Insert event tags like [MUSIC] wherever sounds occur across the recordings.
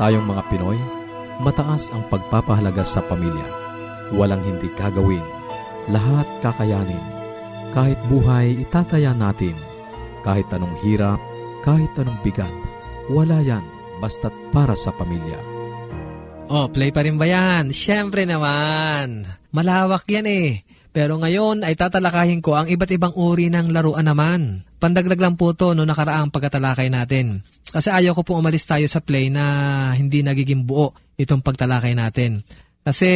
Tayong mga Pinoy, mataas ang pagpapahalaga sa pamilya. Walang hindi gagawin. Lahat kakayanin. Kahit buhay, itataya natin. Kahit anong hirap, kahit anong bigat. Wala yan, basta't para sa pamilya. Oh, play pa rin ba yan? Siyempre naman. Malawak yan eh. Pero ngayon ay tatalakayin ko ang iba't ibang uri ng laruan naman. Pandagdag lang po to no nakaraang pagkatalakay natin. Kasi ayaw ko pong umalis tayo sa play na hindi nagiging buo itong pagtalakay natin. Kasi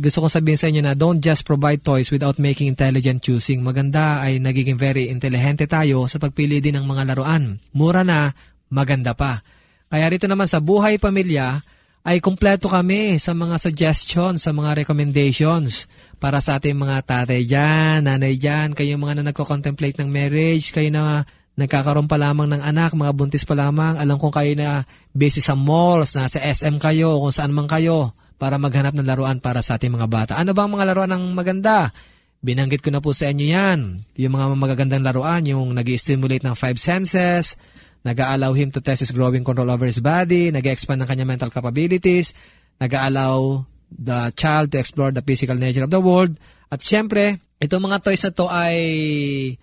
gusto ko sabihin sa inyo na don't just provide toys without making intelligent choosing. Maganda ay nagiging very intelligente tayo sa pagpili din ng mga laruan. Mura na, maganda pa. Kaya rito naman sa Buhay Pamilya, ay kumpleto kami sa mga suggestions, sa mga recommendations para sa ating mga tatay dyan, nanay dyan, kayo mga na nagko-contemplate ng marriage, kayo na nagkakaroon pa lamang ng anak, mga buntis pa lamang, alam kong kayo na busy sa malls, nasa SM kayo, kung saan man kayo, para maghanap ng laruan para sa ating mga bata. Ano bang mga laruan ng maganda? Binanggit ko na po sa inyo yan. Yung mga magagandang laruan, yung nag stimulate ng five senses, nag-allow him to test his growing control over his body, nag-expand ng kanyang mental capabilities, nag-allow the child to explore the physical nature of the world, at syempre, Itong mga toys na to ay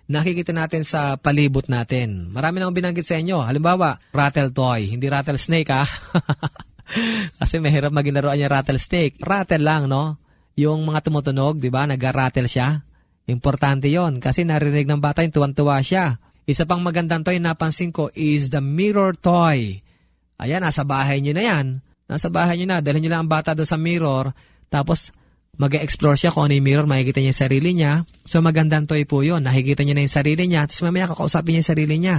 nakikita natin sa palibot natin. Marami nang binanggit sa inyo. Halimbawa, rattle toy. Hindi rattlesnake ha. [LAUGHS] Kasi mahirap maging laruan niya rattlesnake. Rattle lang, no? Yung mga tumutunog, di ba? Nag-rattle siya. Importante yon kasi narinig ng bata yung tuwan-tuwa siya. Isa pang magandang toy napansin ko is the mirror toy. Ayan, nasa bahay nyo na yan. Nasa bahay nyo na. Dalhin nyo lang ang bata doon sa mirror. Tapos, mag-explore siya kung ano yung mirror, makikita niya yung sarili niya. So magandang toy po yun. Nakikita niya na yung sarili niya. Tapos mamaya kakausapin niya yung sarili niya.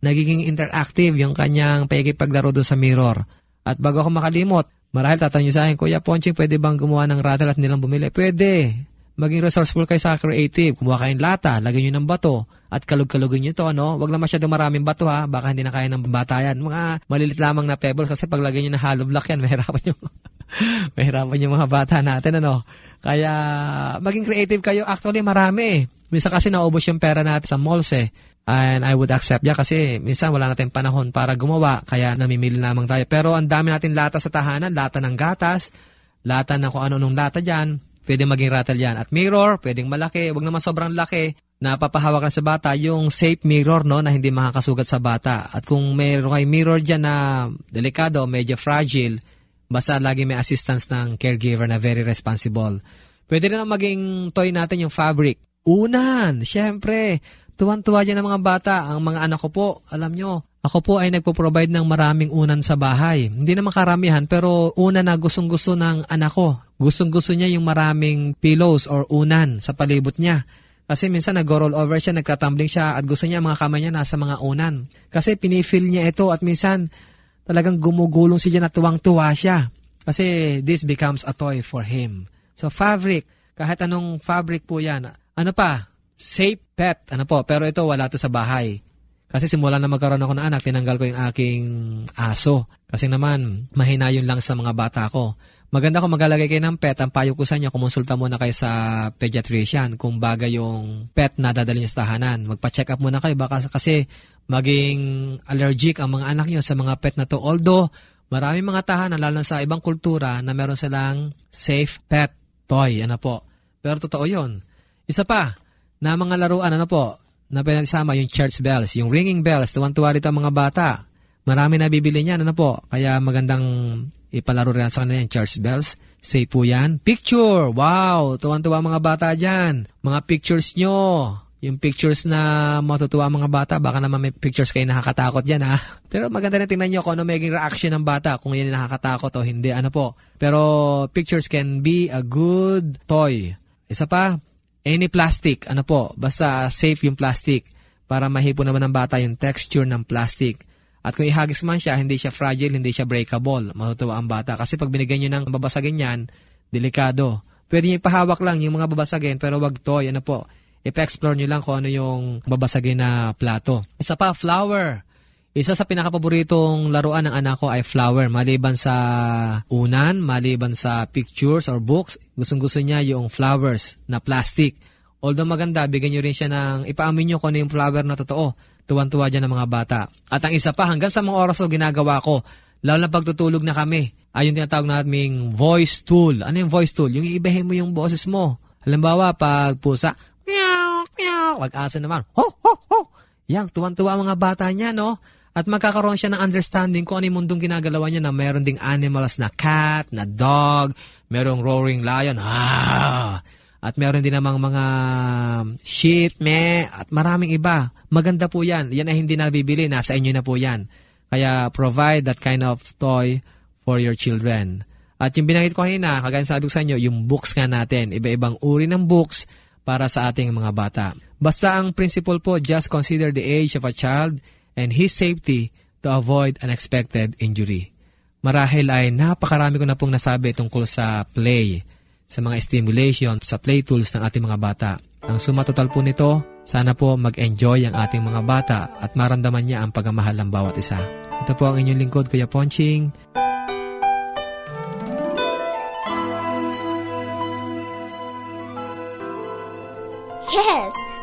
Nagiging interactive yung kanyang pakikipaglaro doon sa mirror. At bago ako makalimot, marahil tatanong niyo sa akin, Kuya Ponching, pwede bang gumawa ng rattle at nilang bumili? Pwede. Maging resourceful kayo sa creative. Kumuha kayong lata, lagyan nyo ng bato, at kalug-kalugin nyo to, no? Huwag na masyadong maraming bato, ha? Baka hindi na kaya ng bata yan. Mga malilit lamang na pebbles kasi pag lagyan nyo ng hollow block yan, [LAUGHS] mahirapan nyo. mahirapan yung mga bata natin, ano? Kaya, maging creative kayo. Actually, marami eh. Minsan kasi naubos yung pera natin sa malls eh. And I would accept ya kasi minsan wala natin panahon para gumawa kaya namimili lamang tayo. Pero ang dami natin lata sa tahanan, lata ng gatas, lata ng kung ano nung lata dyan, pwede maging rattle yan. At mirror, pwedeng malaki, wag naman sobrang laki. Napapahawak na sa bata yung safe mirror no na hindi makakasugat sa bata. At kung mayroon kay mirror dyan na delikado, medyo fragile, basta lagi may assistance ng caregiver na very responsible. Pwede rin maging toy natin yung fabric. Unan, syempre. Tuwan-tuwa dyan ng mga bata. Ang mga anak ko po, alam nyo, ako po ay nagpo-provide ng maraming unan sa bahay. Hindi naman karamihan, pero una na gustong-gusto ng anak ko. Gustong-gusto niya yung maraming pillows or unan sa palibot niya. Kasi minsan nag-roll over siya, nagtatumbling siya at gusto niya mga kamay niya nasa mga unan. Kasi pinifeel niya ito at minsan talagang gumugulong siya at tuwang-tuwa siya. Kasi this becomes a toy for him. So fabric, kahit anong fabric po yan. Ano pa? safe pet. Ano po, pero ito wala to sa bahay. Kasi simula na magkaroon ako ng anak, tinanggal ko yung aking aso. Kasi naman, mahina yun lang sa mga bata ko. Maganda kung maglalagay kayo ng pet, ang payo ko sa inyo, kumonsulta muna kayo sa pediatrician kung bagay yung pet na dadali nyo sa tahanan. Magpa-check up muna kayo baka kasi maging allergic ang mga anak nyo sa mga pet na to. Although, marami mga tahanan, lalo sa ibang kultura, na meron silang safe pet toy. Ano po. Pero totoo yon Isa pa, na mga laruan, ano po, na pinasama yung church bells, yung ringing bells, tuwan-tuwa rito mga bata. Marami na bibili niyan, ano po, kaya magandang ipalaro rin sa kanila yung church bells. Say po yan. Picture! Wow! Tuwan-tuwa mga bata dyan. Mga pictures nyo. Yung pictures na matutuwa mga bata, baka naman may pictures kayo nakakatakot dyan ha. [LAUGHS] Pero maganda na tingnan nyo kung ano magiging reaction ng bata, kung yan nakakatakot o hindi, ano po. Pero pictures can be a good toy. Isa pa, Any plastic, ano po, basta safe yung plastic para mahipo naman ng bata yung texture ng plastic. At kung ihagis man siya, hindi siya fragile, hindi siya breakable. Matutuwa ang bata. Kasi pag binigyan nyo ng babasagin yan, delikado. Pwede nyo ipahawak lang yung mga babasagin, pero wag to, ano po. Ipa-explore nyo lang kung ano yung babasagin na plato. Isa pa, flower. Isa sa pinakapaboritong laruan ng anak ko ay flower. Maliban sa unan, maliban sa pictures or books, gustong gusto niya yung flowers na plastic. Although maganda, bigyan nyo rin siya ng, ipaamin nyo kung ano yung flower na totoo. Tuwan-tuwa dyan ng mga bata. At ang isa pa, hanggang sa mga oras ko ginagawa ko, lalo na pagtutulog na kami, ay yung tinatawag nating voice tool. Ano yung voice tool? Yung iibahin mo yung boses mo. Halimbawa, pag pusa, meow, meow, wag asa naman, ho, ho, ho. Yang, tuwan-tuwa mga bata niya, no? At magkakaroon siya ng understanding kung ano yung mundong ginagalawa niya na meron ding animals na cat, na dog, merong roaring lion, ah, at meron din namang mga sheep, me, at maraming iba. Maganda po yan. Yan ay hindi na bibili, nasa inyo na po yan. Kaya provide that kind of toy for your children. At yung binanggit ko kanina, kagaya sabi ko sa inyo, yung books nga natin, iba-ibang uri ng books para sa ating mga bata. Basta ang principle po, just consider the age of a child and his safety to avoid unexpected injury. Marahil ay napakarami ko na pong nasabi tungkol sa play, sa mga stimulation, sa play tools ng ating mga bata. Ang suma total po nito, sana po mag-enjoy ang ating mga bata at maramdaman niya ang pagmamahal ng bawat isa. Ito po ang inyong lingkod, Kuya Ponching. Yes,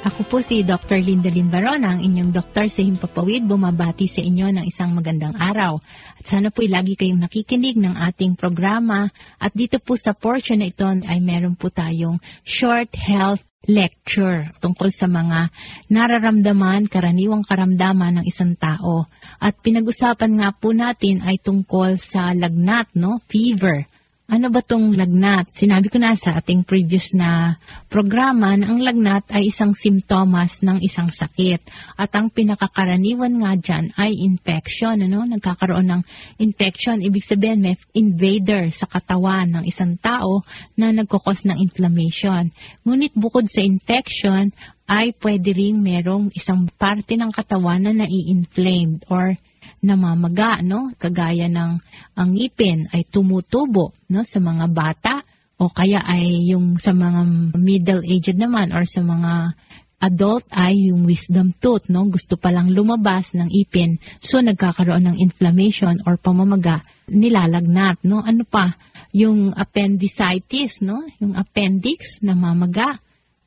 Ako po si Dr. Linda Limbaron, ang inyong doktor sa Himpapawid, bumabati sa inyo ng isang magandang araw. At sana po lagi kayong nakikinig ng ating programa. At dito po sa portion na ito ay meron po tayong short health lecture tungkol sa mga nararamdaman, karaniwang karamdaman ng isang tao. At pinag-usapan nga po natin ay tungkol sa lagnat, no? Fever. Ano ba tong lagnat? Sinabi ko na sa ating previous na programa na ang lagnat ay isang simptomas ng isang sakit. At ang pinakakaraniwan nga dyan ay infection. Ano? Nagkakaroon ng infection. Ibig sabihin may invader sa katawan ng isang tao na nagkukos ng inflammation. Ngunit bukod sa infection, ay pwede rin merong isang parte ng katawan na nai-inflamed or namamaga, no? Kagaya ng ang ngipin ay tumutubo, no? Sa mga bata o kaya ay yung sa mga middle-aged naman or sa mga adult ay yung wisdom tooth, no? Gusto palang lumabas ng ipin. So, nagkakaroon ng inflammation or pamamaga, nilalagnat, no? Ano pa? Yung appendicitis, no? Yung appendix, namamaga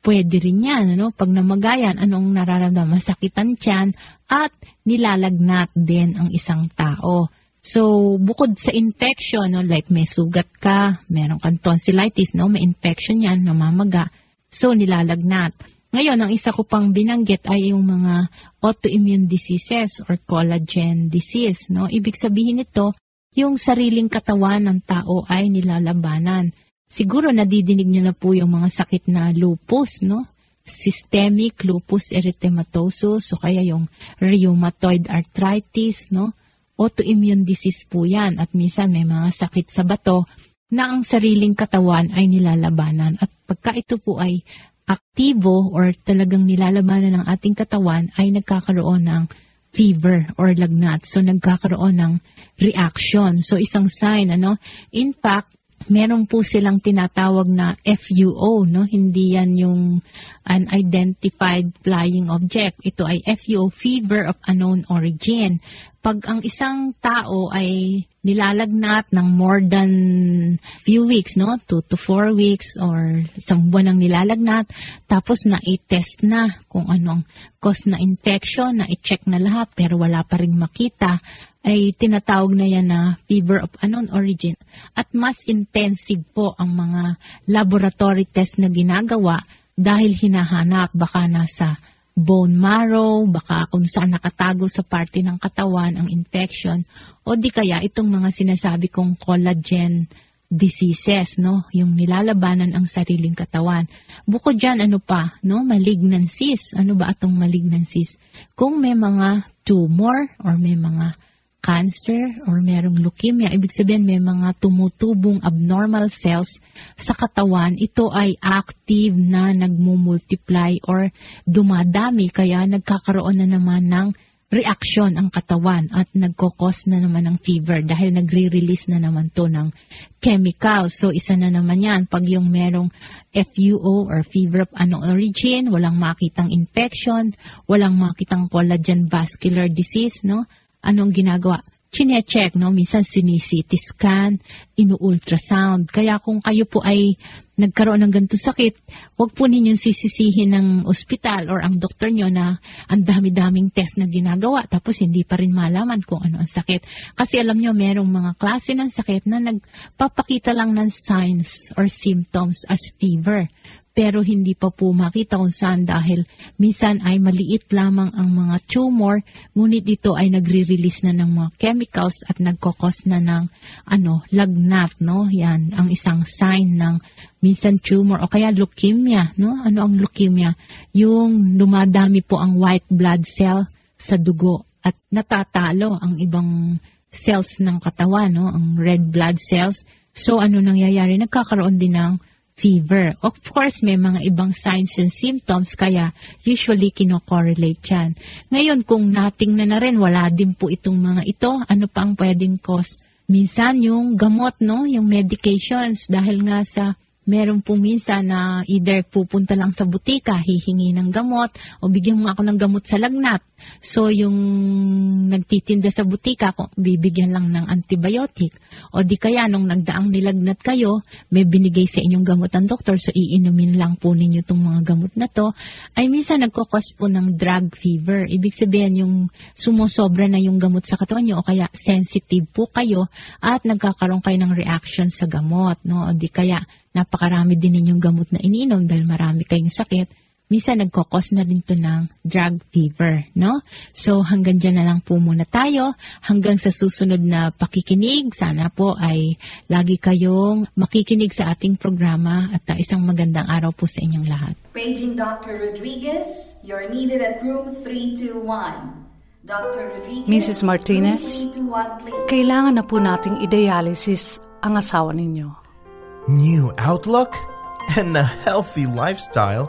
pwede rin yan. Ano? Pag namagayan, anong nararamdaman? Masakitan tiyan at nilalagnat din ang isang tao. So, bukod sa infection, no, like may sugat ka, meron kang tonsillitis, no, may infection yan, namamaga. So, nilalagnat. Ngayon, ang isa ko pang binanggit ay yung mga autoimmune diseases or collagen disease. No? Ibig sabihin nito, yung sariling katawan ng tao ay nilalabanan. Siguro nadidinig nyo na po yung mga sakit na lupus, no? Systemic lupus erythematosus o kaya yung rheumatoid arthritis, no? Autoimmune disease po yan at minsan may mga sakit sa bato na ang sariling katawan ay nilalabanan. At pagka ito po ay aktibo or talagang nilalabanan ng ating katawan ay nagkakaroon ng fever or lagnat. So nagkakaroon ng reaction. So isang sign, ano? In fact, meron po silang tinatawag na FUO, no? Hindi yan yung unidentified flying object. Ito ay FUO, fever of unknown origin. Pag ang isang tao ay nilalagnat ng more than few weeks, no? Two to four weeks or isang buwan ang nilalagnat, tapos na-test na kung anong cause na infection, na-check na lahat, pero wala pa rin makita, ay tinatawag na yan na fever of unknown origin. At mas intensive po ang mga laboratory test na ginagawa dahil hinahanap baka nasa bone marrow, baka kung saan nakatago sa parte ng katawan ang infection, o di kaya itong mga sinasabi kong collagen diseases, no? Yung nilalabanan ang sariling katawan. Bukod dyan, ano pa, no? Malignancies. Ano ba atong malignancies? Kung may mga tumor or may mga cancer or merong leukemia, ibig sabihin may mga tumutubong abnormal cells sa katawan, ito ay active na nagmumultiply or dumadami kaya nagkakaroon na naman ng reaksyon ang katawan at nagkokos na naman ng fever dahil nagre-release na naman to ng chemical. So, isa na naman yan. Pag yung merong FUO or fever of anong origin, walang makitang infection, walang makitang collagen vascular disease, no? Anong ginagawa? Chine-check, no? Minsan sinisiti scan, inu-ultrasound. Kaya kung kayo po ay nagkaroon ng ganito sakit, huwag po ninyong sisisihin ng ospital or ang doktor nyo na ang dami-daming test na ginagawa tapos hindi pa rin malaman kung ano ang sakit. Kasi alam nyo, merong mga klase ng sakit na nagpapakita lang ng signs or symptoms as fever pero hindi pa po makita kung saan dahil minsan ay maliit lamang ang mga tumor, ngunit ito ay nagre-release na ng mga chemicals at nagkokos na ng ano, lagnat, no? Yan, ang isang sign ng minsan tumor o kaya leukemia, no? Ano ang leukemia? Yung dumadami po ang white blood cell sa dugo at natatalo ang ibang cells ng katawan, no? Ang red blood cells. So, ano nangyayari? Nagkakaroon din ng fever. Of course, may mga ibang signs and symptoms kaya usually kino-correlate yan. Ngayon, kung natingnan na rin, wala din po itong mga ito, ano pa ang pwedeng cause? Minsan yung gamot, no? Yung medications dahil nga sa meron po minsan na either pupunta lang sa butika, hihingi ng gamot, o bigyan mo ako ng gamot sa lagnat. So yung nagtitinda sa butika, kung bibigyan lang ng antibiotic, o di kaya nung nagdaang nilagnat kayo, may binigay sa inyong gamot ang doktor, so iinumin lang po ninyo itong mga gamot na to, ay minsan nagkakos po ng drug fever. Ibig sabihin yung sumusobra na yung gamot sa katawan nyo o kaya sensitive po kayo at nagkakaroon kayo ng reaction sa gamot. No? O di kaya napakarami din ninyong gamot na ininom dahil marami kayong sakit minsan nagkokos na rin to ng drug fever, no? So hanggang dyan na lang po muna tayo. Hanggang sa susunod na pakikinig, sana po ay lagi kayong makikinig sa ating programa at uh, isang magandang araw po sa inyong lahat. Paging Dr. Rodriguez, you're needed at room 321. Dr. Rodriguez, Mrs. Martinez, room 321, please. Kailangan na po nating i-dialysis ang asawa ninyo. New outlook and a healthy lifestyle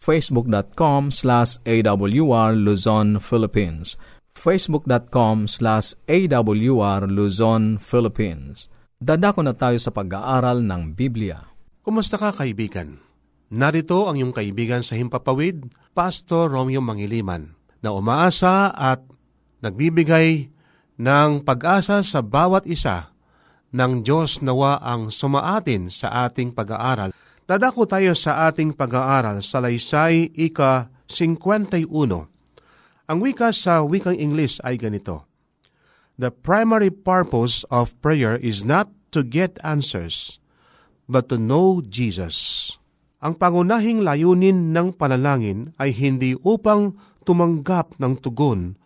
facebook.com slash awr Luzon, Philippines. facebook.com slash awr Luzon, Philippines. Dadako na tayo sa pag-aaral ng Biblia. Kumusta ka kaibigan? Narito ang iyong kaibigan sa Himpapawid, Pastor Romeo Mangiliman, na umaasa at nagbibigay ng pag-asa sa bawat isa ng Diyos nawa ang sumaatin sa ating pag-aaral Dadako tayo sa ating pag-aaral sa Laysay Ika 51. Ang wika sa wikang English ay ganito, The primary purpose of prayer is not to get answers, but to know Jesus. Ang pangunahing layunin ng panalangin ay hindi upang tumanggap ng tugon,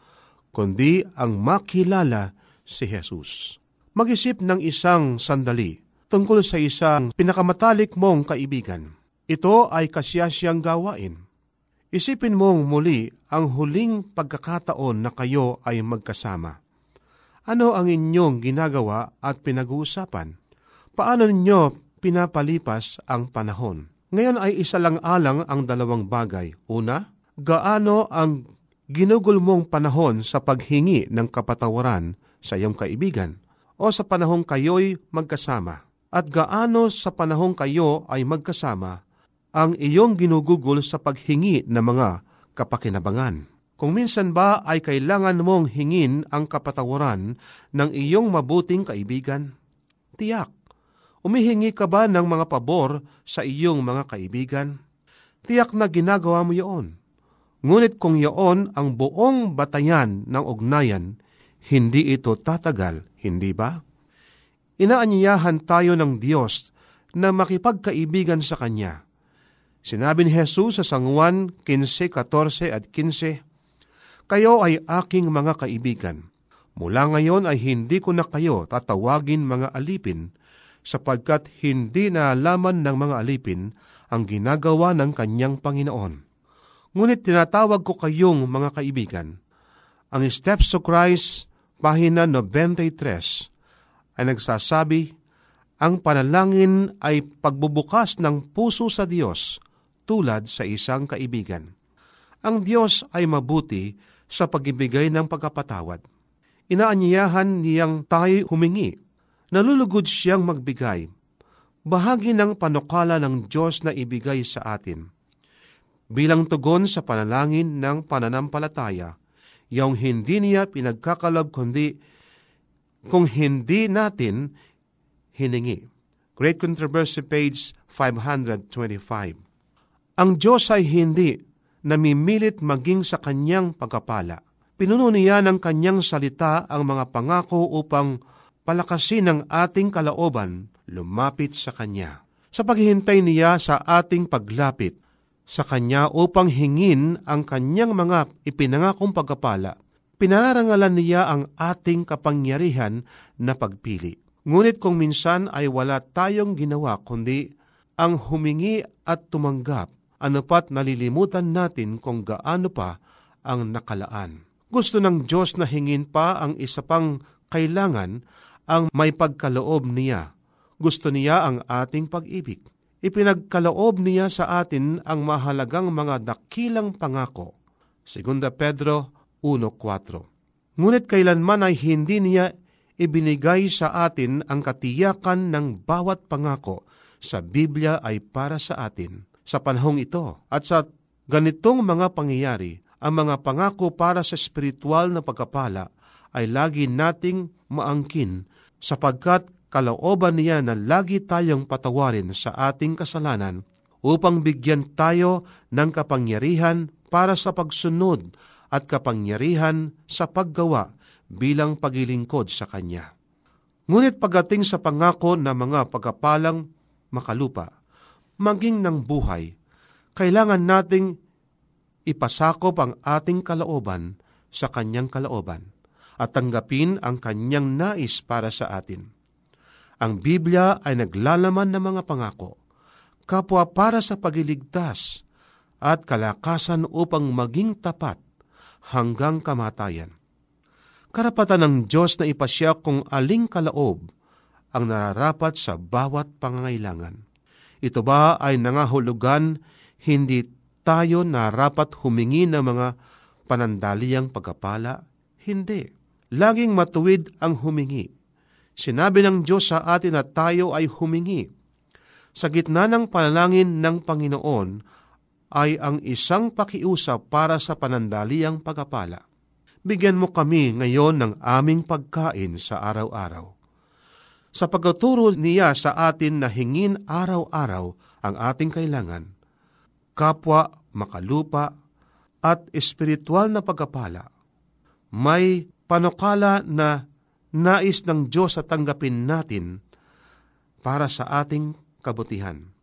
kundi ang makilala si Jesus. Mag-isip ng isang sandali tungkol sa isang pinakamatalik mong kaibigan. Ito ay kasyasyang gawain. Isipin mong muli ang huling pagkakataon na kayo ay magkasama. Ano ang inyong ginagawa at pinag-uusapan? Paano ninyo pinapalipas ang panahon? Ngayon ay isa lang alang ang dalawang bagay. Una, gaano ang ginugol mong panahon sa paghingi ng kapatawaran sa iyong kaibigan o sa panahong kayo'y magkasama at gaano sa panahong kayo ay magkasama ang iyong ginugugol sa paghingi ng mga kapakinabangan. Kung minsan ba ay kailangan mong hingin ang kapatawaran ng iyong mabuting kaibigan? Tiyak. Umihingi ka ba ng mga pabor sa iyong mga kaibigan? Tiyak na ginagawa mo iyon. Ngunit kung iyon ang buong batayan ng ugnayan, hindi ito tatagal, hindi ba? Inaanyayahan tayo ng Diyos na makipagkaibigan sa Kanya. Sinabi ni Jesus sa San Juan 15:14 at 15, Kayo ay aking mga kaibigan. Mula ngayon ay hindi ko na kayo tatawagin mga alipin, sapagkat hindi na alaman ng mga alipin ang ginagawa ng kanyang Panginoon. Ngunit tinatawag ko kayong mga kaibigan. Ang Steps to Christ, pahina 93, ay nagsasabi, ang panalangin ay pagbubukas ng puso sa Diyos tulad sa isang kaibigan. Ang Diyos ay mabuti sa pagibigay ng pagkapatawad. Inaanyayahan niyang tayo humingi. Nalulugod siyang magbigay. Bahagi ng panukala ng Diyos na ibigay sa atin. Bilang tugon sa panalangin ng pananampalataya, yung hindi niya pinagkakalab kundi kung hindi natin hiningi. Great Controversy page 525. Ang Diyos ay hindi namimilit maging sa kanyang pagkapala. Pinuno niya ng kanyang salita ang mga pangako upang palakasin ang ating kalooban, lumapit sa Kanya. Sa paghihintay niya sa ating paglapit sa Kanya upang hingin ang Kanyang mga ipinangakong pagkapala, pinararangalan niya ang ating kapangyarihan na pagpili. Ngunit kung minsan ay wala tayong ginawa kundi ang humingi at tumanggap, ano pat nalilimutan natin kung gaano pa ang nakalaan. Gusto ng Diyos na hingin pa ang isa pang kailangan ang may pagkaloob niya. Gusto niya ang ating pag-ibig. Ipinagkaloob niya sa atin ang mahalagang mga dakilang pangako. 2 Pedro 1.4 Ngunit kailanman ay hindi niya ibinigay sa atin ang katiyakan ng bawat pangako sa Biblia ay para sa atin. Sa panahong ito at sa ganitong mga pangyayari, ang mga pangako para sa espiritual na pagkapala ay lagi nating maangkin sapagkat kalooban niya na lagi tayong patawarin sa ating kasalanan upang bigyan tayo ng kapangyarihan para sa pagsunod at kapangyarihan sa paggawa bilang pagilingkod sa Kanya. Ngunit pagdating sa pangako na mga pagkapalang makalupa, maging ng buhay, kailangan nating ipasakop ang ating kalooban sa kanyang kalooban at tanggapin ang kanyang nais para sa atin. Ang Biblia ay naglalaman ng mga pangako, kapwa para sa pagiligtas at kalakasan upang maging tapat hanggang kamatayan. Karapatan ng Diyos na ipasya kung aling kalaob ang nararapat sa bawat pangangailangan. Ito ba ay nangahulugan hindi tayo narapat humingi ng mga panandaliang pagkapala? Hindi. Laging matuwid ang humingi. Sinabi ng Diyos sa atin na tayo ay humingi. Sa gitna ng panalangin ng Panginoon ay ang isang pakiusap para sa panandaliang pagkapala. Bigyan mo kami ngayon ng aming pagkain sa araw-araw. Sa pagtuturo niya sa atin na hingin araw-araw ang ating kailangan, kapwa, makalupa, at espiritual na pagkapala, may panukala na nais ng Diyos at tanggapin natin para sa ating kabutihan.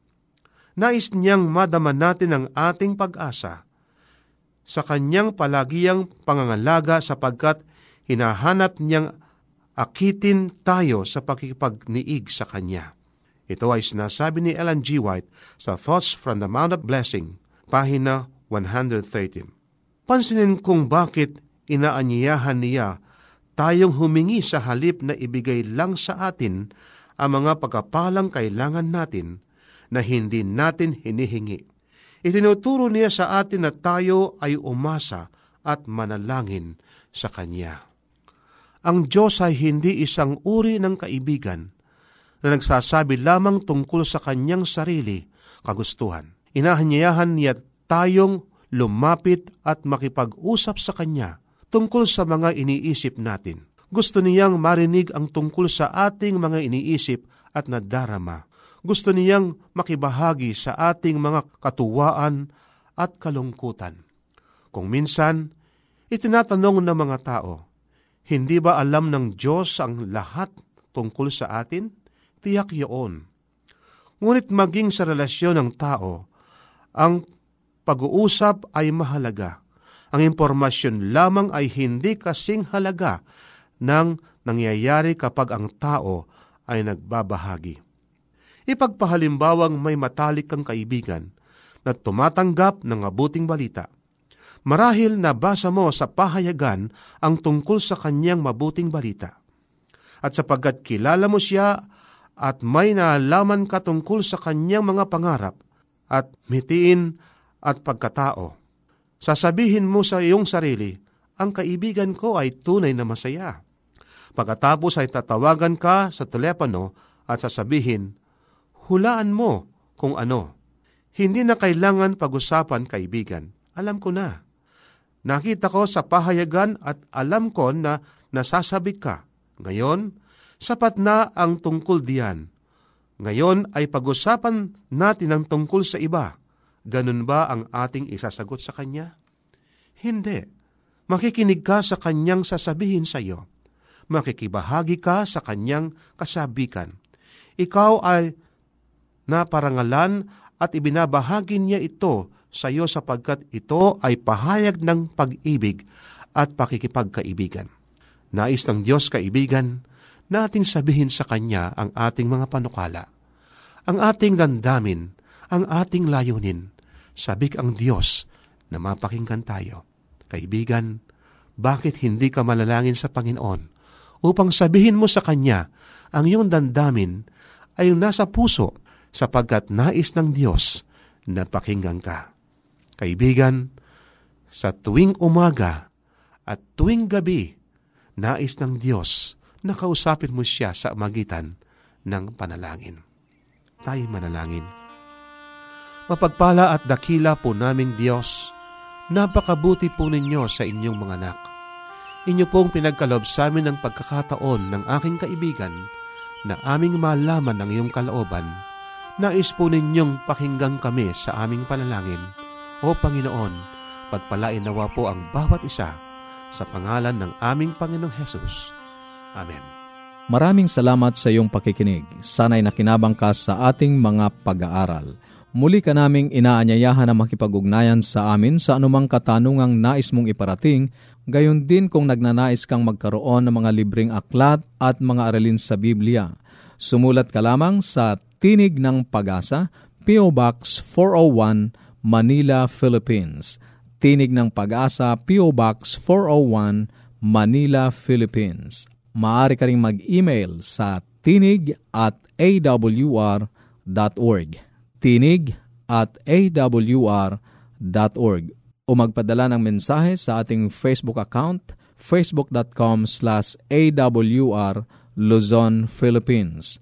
Nais niyang madama natin ang ating pag-asa sa kanyang palagiyang pangangalaga sapagkat hinahanap niyang akitin tayo sa pakikipagniig sa Kanya. Ito ay sinasabi ni Ellen G. White sa Thoughts from the Mount of Blessing, pahina 113. Pansinin kung bakit inaanyayahan niya tayong humingi sa halip na ibigay lang sa atin ang mga pagkapalang kailangan natin na hindi natin hinihingi. Itinuturo niya sa atin na tayo ay umasa at manalangin sa Kanya. Ang Diyos ay hindi isang uri ng kaibigan na nagsasabi lamang tungkol sa kanyang sarili kagustuhan. Inahanyayahan niya tayong lumapit at makipag-usap sa Kanya tungkol sa mga iniisip natin. Gusto niyang marinig ang tungkol sa ating mga iniisip at nadarama. Gusto niyang makibahagi sa ating mga katuwaan at kalungkutan. Kung minsan, itinatanong ng mga tao, hindi ba alam ng Diyos ang lahat tungkol sa atin? tiyak yun. Ngunit maging sa relasyon ng tao, ang pag-uusap ay mahalaga. Ang impormasyon lamang ay hindi kasing halaga ng nangyayari kapag ang tao ay nagbabahagi. Ipagpahalimbawang may matalik kang kaibigan na tumatanggap ng abuting balita. Marahil nabasa mo sa pahayagan ang tungkol sa kanyang mabuting balita. At sapagkat kilala mo siya at may naalaman ka tungkol sa kanyang mga pangarap at mitiin at pagkatao. Sasabihin mo sa iyong sarili, ang kaibigan ko ay tunay na masaya. Pagkatapos ay tatawagan ka sa telepono at sasabihin, hulaan mo kung ano. Hindi na kailangan pag-usapan kaibigan. Alam ko na. Nakita ko sa pahayagan at alam ko na nasasabi ka. Ngayon, sapat na ang tungkol diyan. Ngayon ay pag-usapan natin ang tungkol sa iba. Ganun ba ang ating isasagot sa Kanya? Hindi. Makikinig ka sa Kanyang sasabihin sa iyo. makikibahagi ka sa kanyang kasabikan. Ikaw ay naparangalan at ibinabahagi niya ito sa iyo sapagkat ito ay pahayag ng pag-ibig at pakikipagkaibigan. Nais ng Diyos kaibigan, nating sabihin sa Kanya ang ating mga panukala, ang ating landamin, ang ating layunin. Sabik ang Diyos na mapakinggan tayo. Kaibigan, bakit hindi ka malalangin sa Panginoon upang sabihin mo sa Kanya ang iyong dandamin ay yung nasa puso sapagkat nais ng Diyos na pakinggan ka. Kaibigan, sa tuwing umaga at tuwing gabi, nais ng Diyos na kausapin mo siya sa magitan ng panalangin. Tayo manalangin. Mapagpala at dakila po naming Diyos, napakabuti po ninyo sa inyong mga anak. Inyo pong pinagkalob sa amin ng pagkakataon ng aking kaibigan na aming malaman ng iyong kalooban. Nais po ninyong pakinggang kami sa aming panalangin. O Panginoon, pagpalain nawa po ang bawat isa sa pangalan ng aming Panginoong Hesus. Amen. Maraming salamat sa iyong pakikinig. Sana'y nakinabang ka sa ating mga pag-aaral. Muli ka naming inaanyayahan na makipag-ugnayan sa amin sa anumang katanungang nais mong iparating, gayon din kung nagnanais kang magkaroon ng mga libreng aklat at mga aralin sa Biblia. Sumulat ka lamang sa Tinig ng Pag-asa, P.O. Box 401, Manila, Philippines. Tinig ng Pag-asa, P.O. Box 401, Manila, Philippines. Maaari ka rin mag-email sa tinig at awr.org. Tinig at awr.org o magpadala ng mensahe sa ating Facebook account facebook.com slash awr Luzon, Philippines